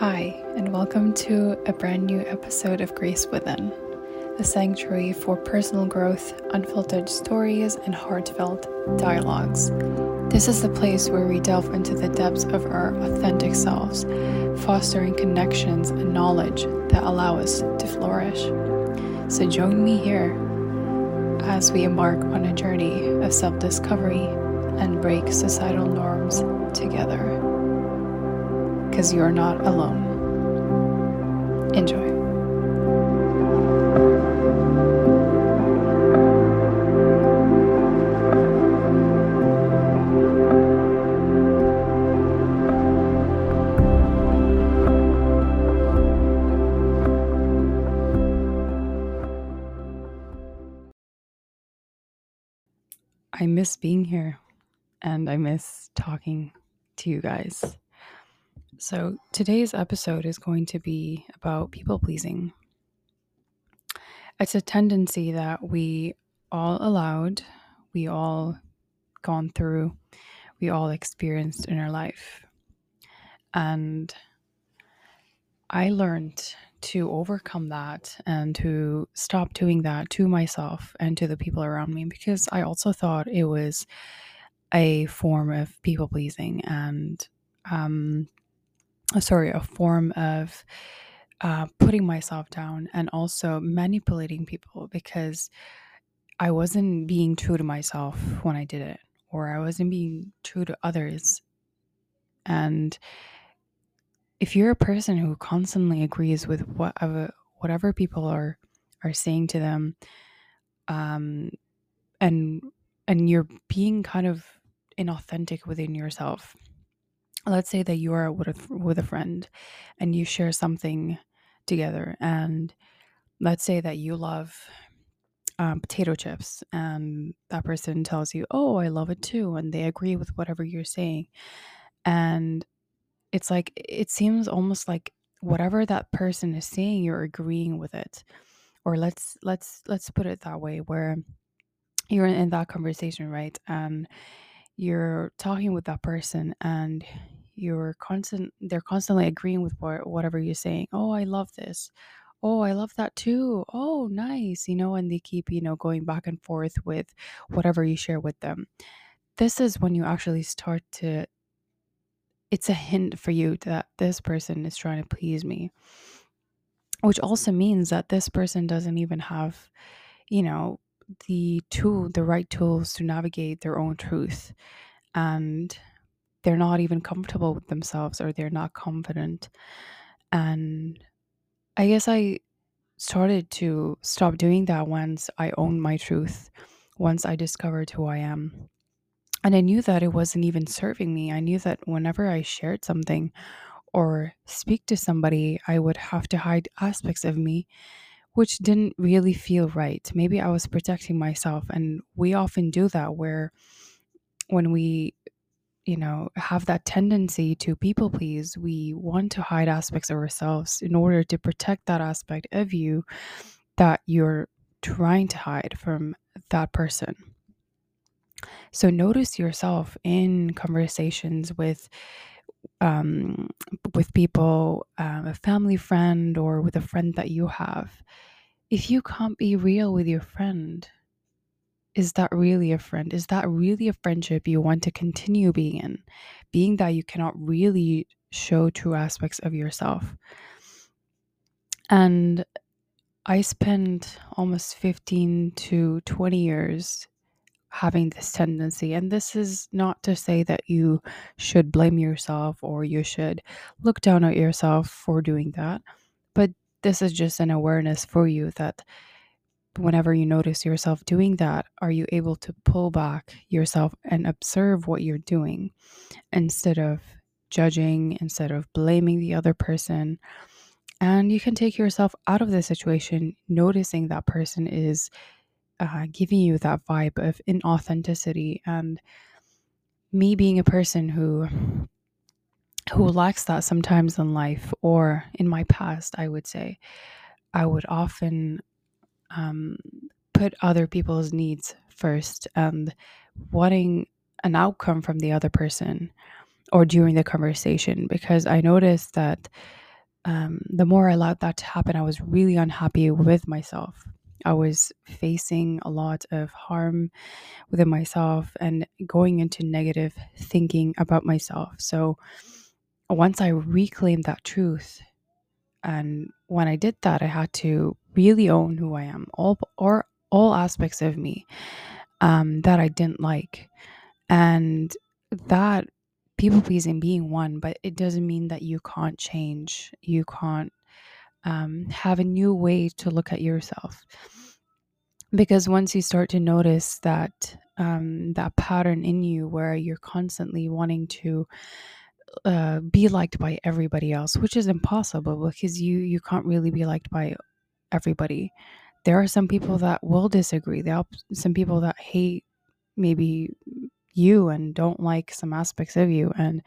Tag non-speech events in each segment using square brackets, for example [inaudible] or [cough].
Hi, and welcome to a brand new episode of Grace Within, the sanctuary for personal growth, unfiltered stories, and heartfelt dialogues. This is the place where we delve into the depths of our authentic selves, fostering connections and knowledge that allow us to flourish. So join me here as we embark on a journey of self discovery and break societal norms together because you are not alone. Enjoy. I miss being here and I miss talking to you guys. So, today's episode is going to be about people pleasing. It's a tendency that we all allowed, we all gone through, we all experienced in our life. And I learned to overcome that and to stop doing that to myself and to the people around me because I also thought it was a form of people pleasing and um, sorry, a form of uh, putting myself down and also manipulating people because I wasn't being true to myself when I did it, or I wasn't being true to others. And if you're a person who constantly agrees with whatever whatever people are are saying to them, um, and and you're being kind of inauthentic within yourself, let's say that you are with a, with a friend and you share something together and let's say that you love um, potato chips and that person tells you oh i love it too and they agree with whatever you're saying. And it's like it seems almost like whatever that person is saying you're agreeing with it. Or let's let's let's put it that way where you're in that conversation right? And you're talking with that person and you're constant they're constantly agreeing with what, whatever you're saying oh i love this. Oh i love that too. Oh nice you know and they keep you know going back and forth with whatever you share with them. This is when you actually start to it's a hint for you that this person is trying to please me. Which also means that this person doesn't even have you know the tool the right tools to navigate their own truth. And they're not even comfortable with themselves or they're not confident. And i guess i started to stop doing that once i owned my truth once i discovered who i am. And i knew that it wasn't even serving me. I knew that whenever i shared something or speak to somebody i would have to hide aspects of me which didn't really feel right. Maybe i was protecting myself and we often do that where when we you know have that tendency to people please we want to hide aspects of ourselves in order to protect that aspect of you that you're trying to hide from that person. So notice yourself in conversations with um, with people um, a family friend or with a friend that you have. If you can't be real with your friend is that really a friend? Is that really a friendship you want to continue being in? Being that you cannot really show true aspects of yourself. And I spent almost 15 to 20 years having this tendency. And this is not to say that you should blame yourself or you should look down at yourself for doing that. But this is just an awareness for you that whenever you notice yourself doing that, are you able to pull back yourself and observe what you're doing instead of judging, instead of blaming the other person? And you can take yourself out of the situation, noticing that person is uh, giving you that vibe of inauthenticity. And me being a person who who lacks that sometimes in life or in my past, I would say, I would often um, put other people's needs first and wanting an outcome from the other person or during the conversation because I noticed that um, the more I allowed that to happen, I was really unhappy with myself. I was facing a lot of harm within myself and going into negative thinking about myself. So once I reclaimed that truth, and when I did that, I had to really own who I am, all or all aspects of me um, that I didn't like, and that people pleasing being one, but it doesn't mean that you can't change. You can't um, have a new way to look at yourself. Because once you start to notice that um, that pattern in you where you're constantly wanting to uh, be liked by everybody else, which is impossible because you you can't really be liked by everybody. There are some people that will disagree. There are some people that hate maybe you and don't like some aspects of you and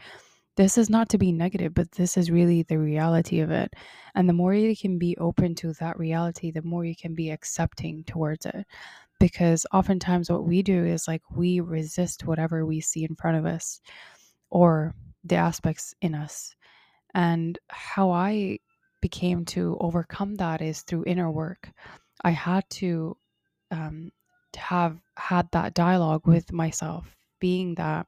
this is not to be negative, but this is really the reality of it. And the more you can be open to that reality, the more you can be accepting towards it. Because oftentimes, what we do is like we resist whatever we see in front of us or the aspects in us. And how I became to overcome that is through inner work. I had to, um, have had that dialogue with myself, being that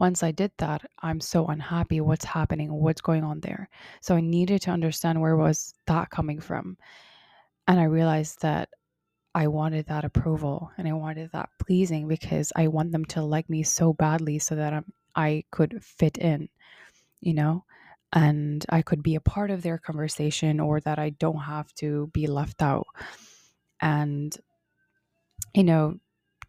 once I did that, I'm so unhappy. What's happening? What's going on there? So I needed to understand where was that coming from. And I realized that I wanted that approval and I wanted that pleasing because I want them to like me so badly so that I'm, I could fit in, you know, and I could be a part of their conversation or that I don't have to be left out. And, you know,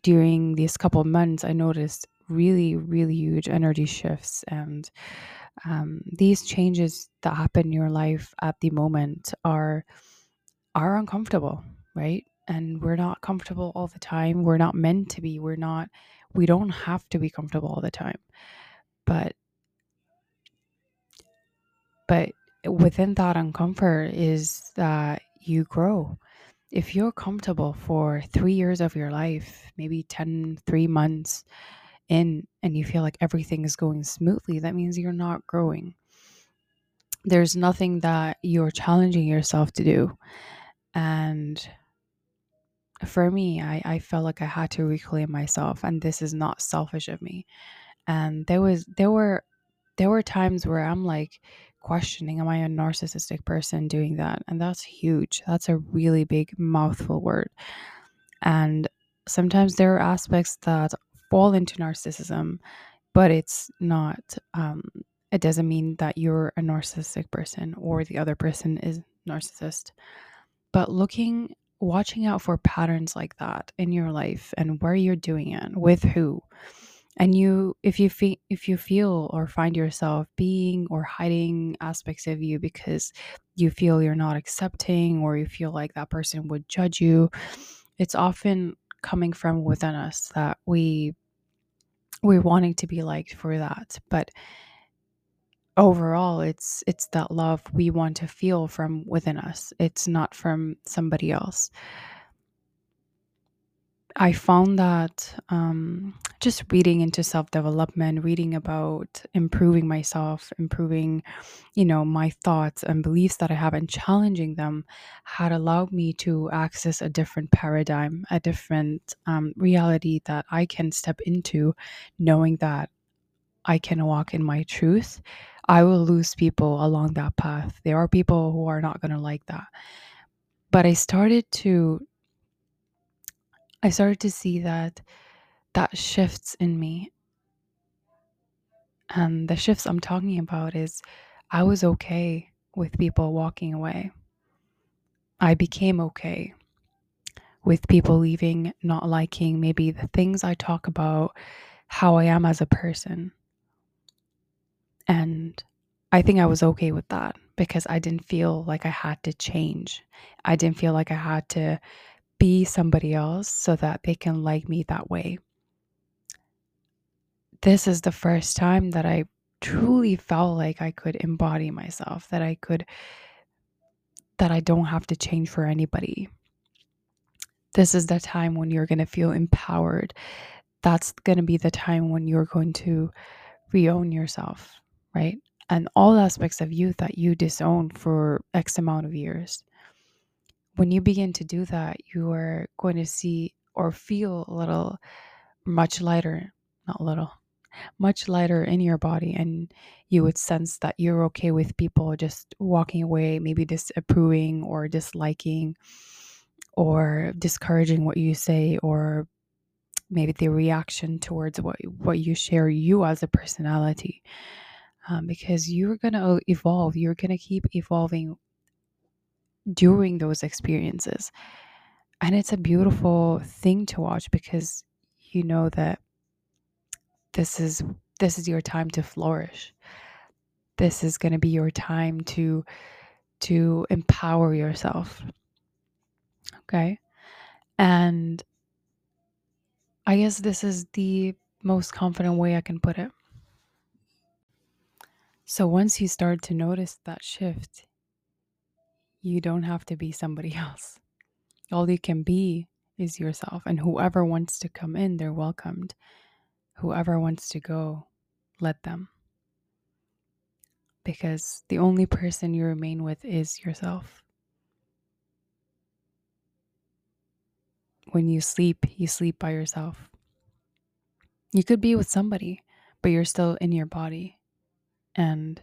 during these couple months, I noticed really, really huge energy shifts. And um, these changes that happen in your life at the moment are are uncomfortable, right? And we're not comfortable all the time. We're not meant to be. We're not. We don't have to be comfortable all the time. But but within that uncomfort is that you grow if you're comfortable for three years of your life, maybe 10, three months, in and you feel like everything is going smoothly, that means you're not growing. There's nothing that you're challenging yourself to do. And for me, I, I felt like I had to reclaim myself, and this is not selfish of me. And there was there were there were times where I'm like questioning, am I a narcissistic person doing that? And that's huge. That's a really big mouthful word. And sometimes there are aspects that fall into narcissism, but it's not, um, it doesn't mean that you're a narcissistic person or the other person is narcissist. But looking, watching out for patterns like that in your life and where you're doing it, with who, and you if you feel if you feel or find yourself being or hiding aspects of you because you feel you're not accepting or you feel like that person would judge you it's often coming from within us that we we're wanting to be liked for that. But overall it's it's that love we want to feel from within us. It's not from somebody else I found that um, just reading into self development, reading about improving myself, improving, you know, my thoughts and beliefs that I have, and challenging them, had allowed me to access a different paradigm, a different um, reality that I can step into, knowing that I can walk in my truth. I will lose people along that path. There are people who are not going to like that. But I started to I started to see that that shifts in me. And the shifts I'm talking about is I was okay with people walking away. I became okay with people leaving, not liking maybe the things I talk about, how I am as a person. And I think I was okay with that because I didn't feel like I had to change. I didn't feel like I had to be somebody else so that they can like me that way. This is the first time that I truly felt like I could embody myself, that I could, that I don't have to change for anybody. This is the time when you're going to feel empowered. That's going to be the time when you're going to re own yourself, right? and all aspects of you that you disowned for X amount of years. When you begin to do that, you are going to see or feel a little much lighter, not a little, much lighter in your body. And you would sense that you're okay with people just walking away, maybe disapproving or disliking or discouraging what you say or maybe the reaction towards what what you share you as a personality um, because you're going to evolve you're going to keep evolving during those experiences. And it's a beautiful thing to watch because you know that this is this is your time to flourish. This is going to be your time to to empower yourself. Okay? And i guess this is the most confident way i can put it. So once you start to notice that shift you don't have to be somebody [laughs] else all you can be is yourself and whoever wants to come in they're welcomed whoever wants to go let them because the only person you remain with is yourself. When you sleep, you sleep by yourself. You could be with somebody, but you're still in your body and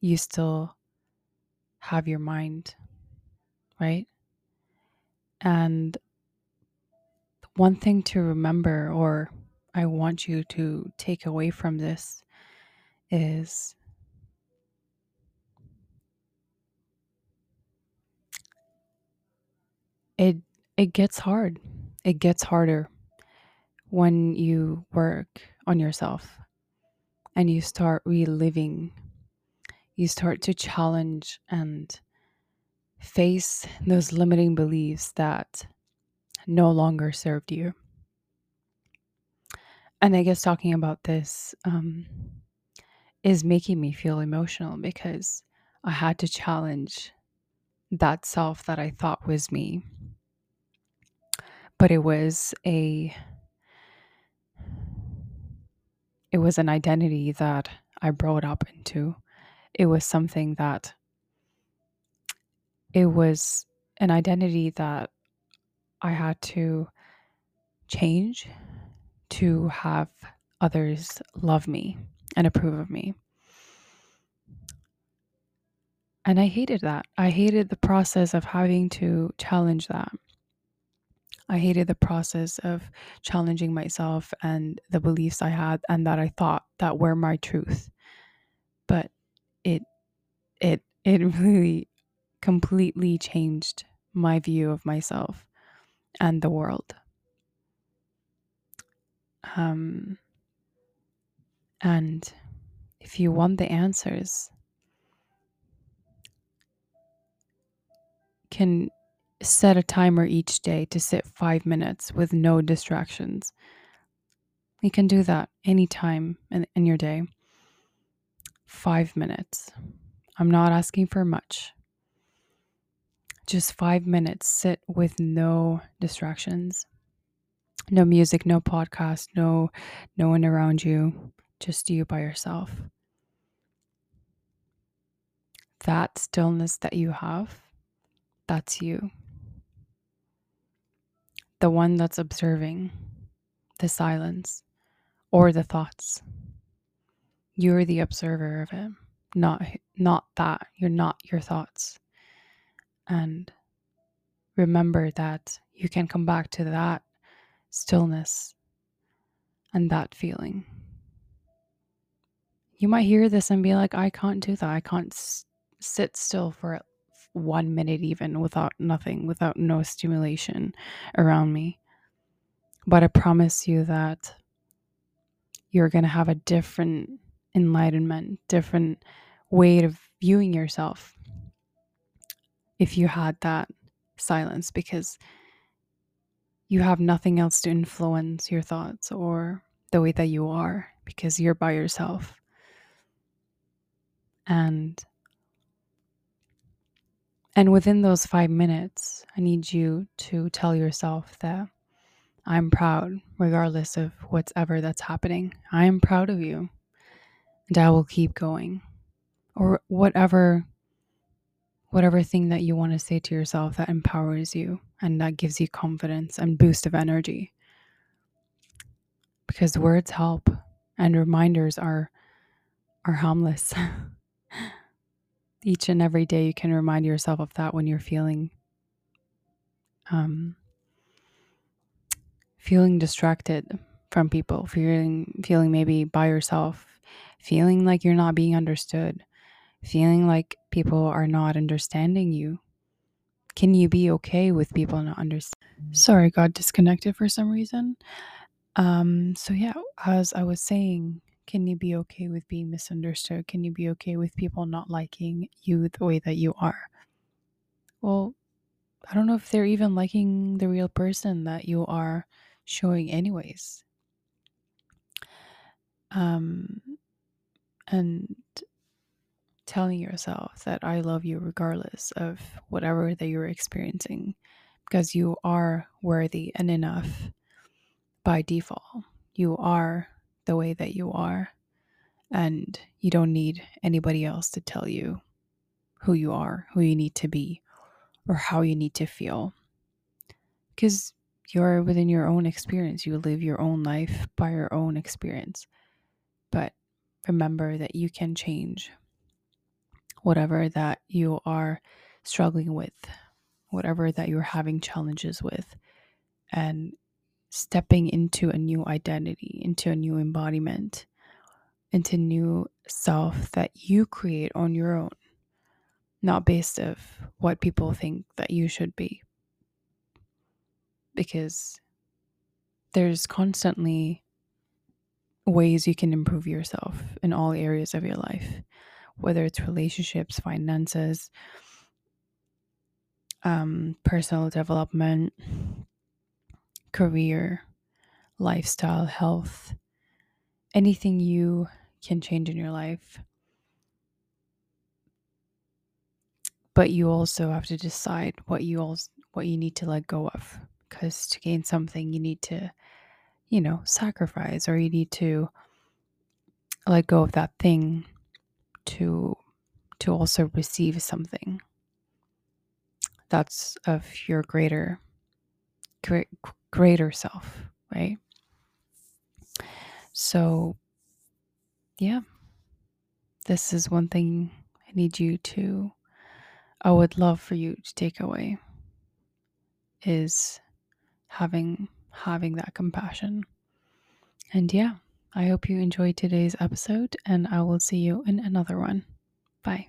you still have your mind, right? And one thing to remember, or I want you to take away from this, is it it gets hard. It gets harder when you work on yourself and you start reliving. You start to challenge and face those limiting beliefs that no longer served you. And I guess talking about this um, is making me feel emotional because I had to challenge that self that I thought was me but it was a it was an identity that I brought up into. It was something that it was an identity that I had to change to have others love me and approve of me. And I hated that. I hated the process of having to challenge that. I hated the process of challenging myself and the beliefs I had and that I thought that were my truth. But it it it [laughs] really completely changed my view of myself and the world. Um and if you want the answers, can set a timer each day to sit five minutes with no distractions. You can do that anytime in, in your day. Five minutes. I'm not asking for much. Just five minutes, sit with no distractions. No music, no podcast, no no one around you, just you by yourself. That stillness that you have, that's you the one that's observing the silence or the thoughts. You're the observer of it, not not that. You're not your thoughts. And remember that you can come back to that stillness and that feeling. You might hear this and be like, I can't do that. I can't s- sit still for one minute even without nothing, without no stimulation around me. But I promise you that you're going to have a different enlightenment, different way of viewing yourself if you had that silence because you have nothing else to influence your thoughts or the way that you are because you're by yourself. And and within those five minutes, I need you to tell yourself that I'm proud, regardless of whatever that's happening. I am proud of you, and I will keep going. or whatever whatever thing that you want to say to yourself that empowers you and that gives you confidence and boost of energy. Because words help and reminders are are harmless. [laughs] Each and every day you can remind yourself of that when you're feeling um feeling distracted from people feeling feeling maybe by yourself feeling like you're not being understood feeling like people are not understanding you. Can you be okay with people not understanding sorry got disconnected for some reason. Um so yeah as i was saying can you be okay with being misunderstood? Can you be okay with people not liking you the way that you are? Well i don't know if they're even liking the real person that you are showing anyways. Um and telling yourself that I love you regardless of whatever that you're experiencing because you are worthy and enough by default. You are the way that you are, and you don't need anybody else to tell you who you are, who you need to be, or how you need to feel. Because you're within your own experience, you live your own life by your own experience. But remember that you can change whatever that you are struggling with, whatever that you're having challenges with, and stepping into a new identity, into a new embodiment, into new self that you create on your own, not based of what people think that you should be. Because there's constantly ways you can improve yourself in all areas of your life whether it's relationships, finances, um, personal development, career, lifestyle, health, anything you can change in your life. But you also have to decide what you also what you need to let go of because to gain something you need to you know sacrifice or you need to let go of that thing to to also receive something. That's of your greater great, greater self right? So yeah. This is one thing i need you to i would love for you to take away is having having that compassion. And yeah I hope you enjoyed today's episode, and I will see you in another one. Bye.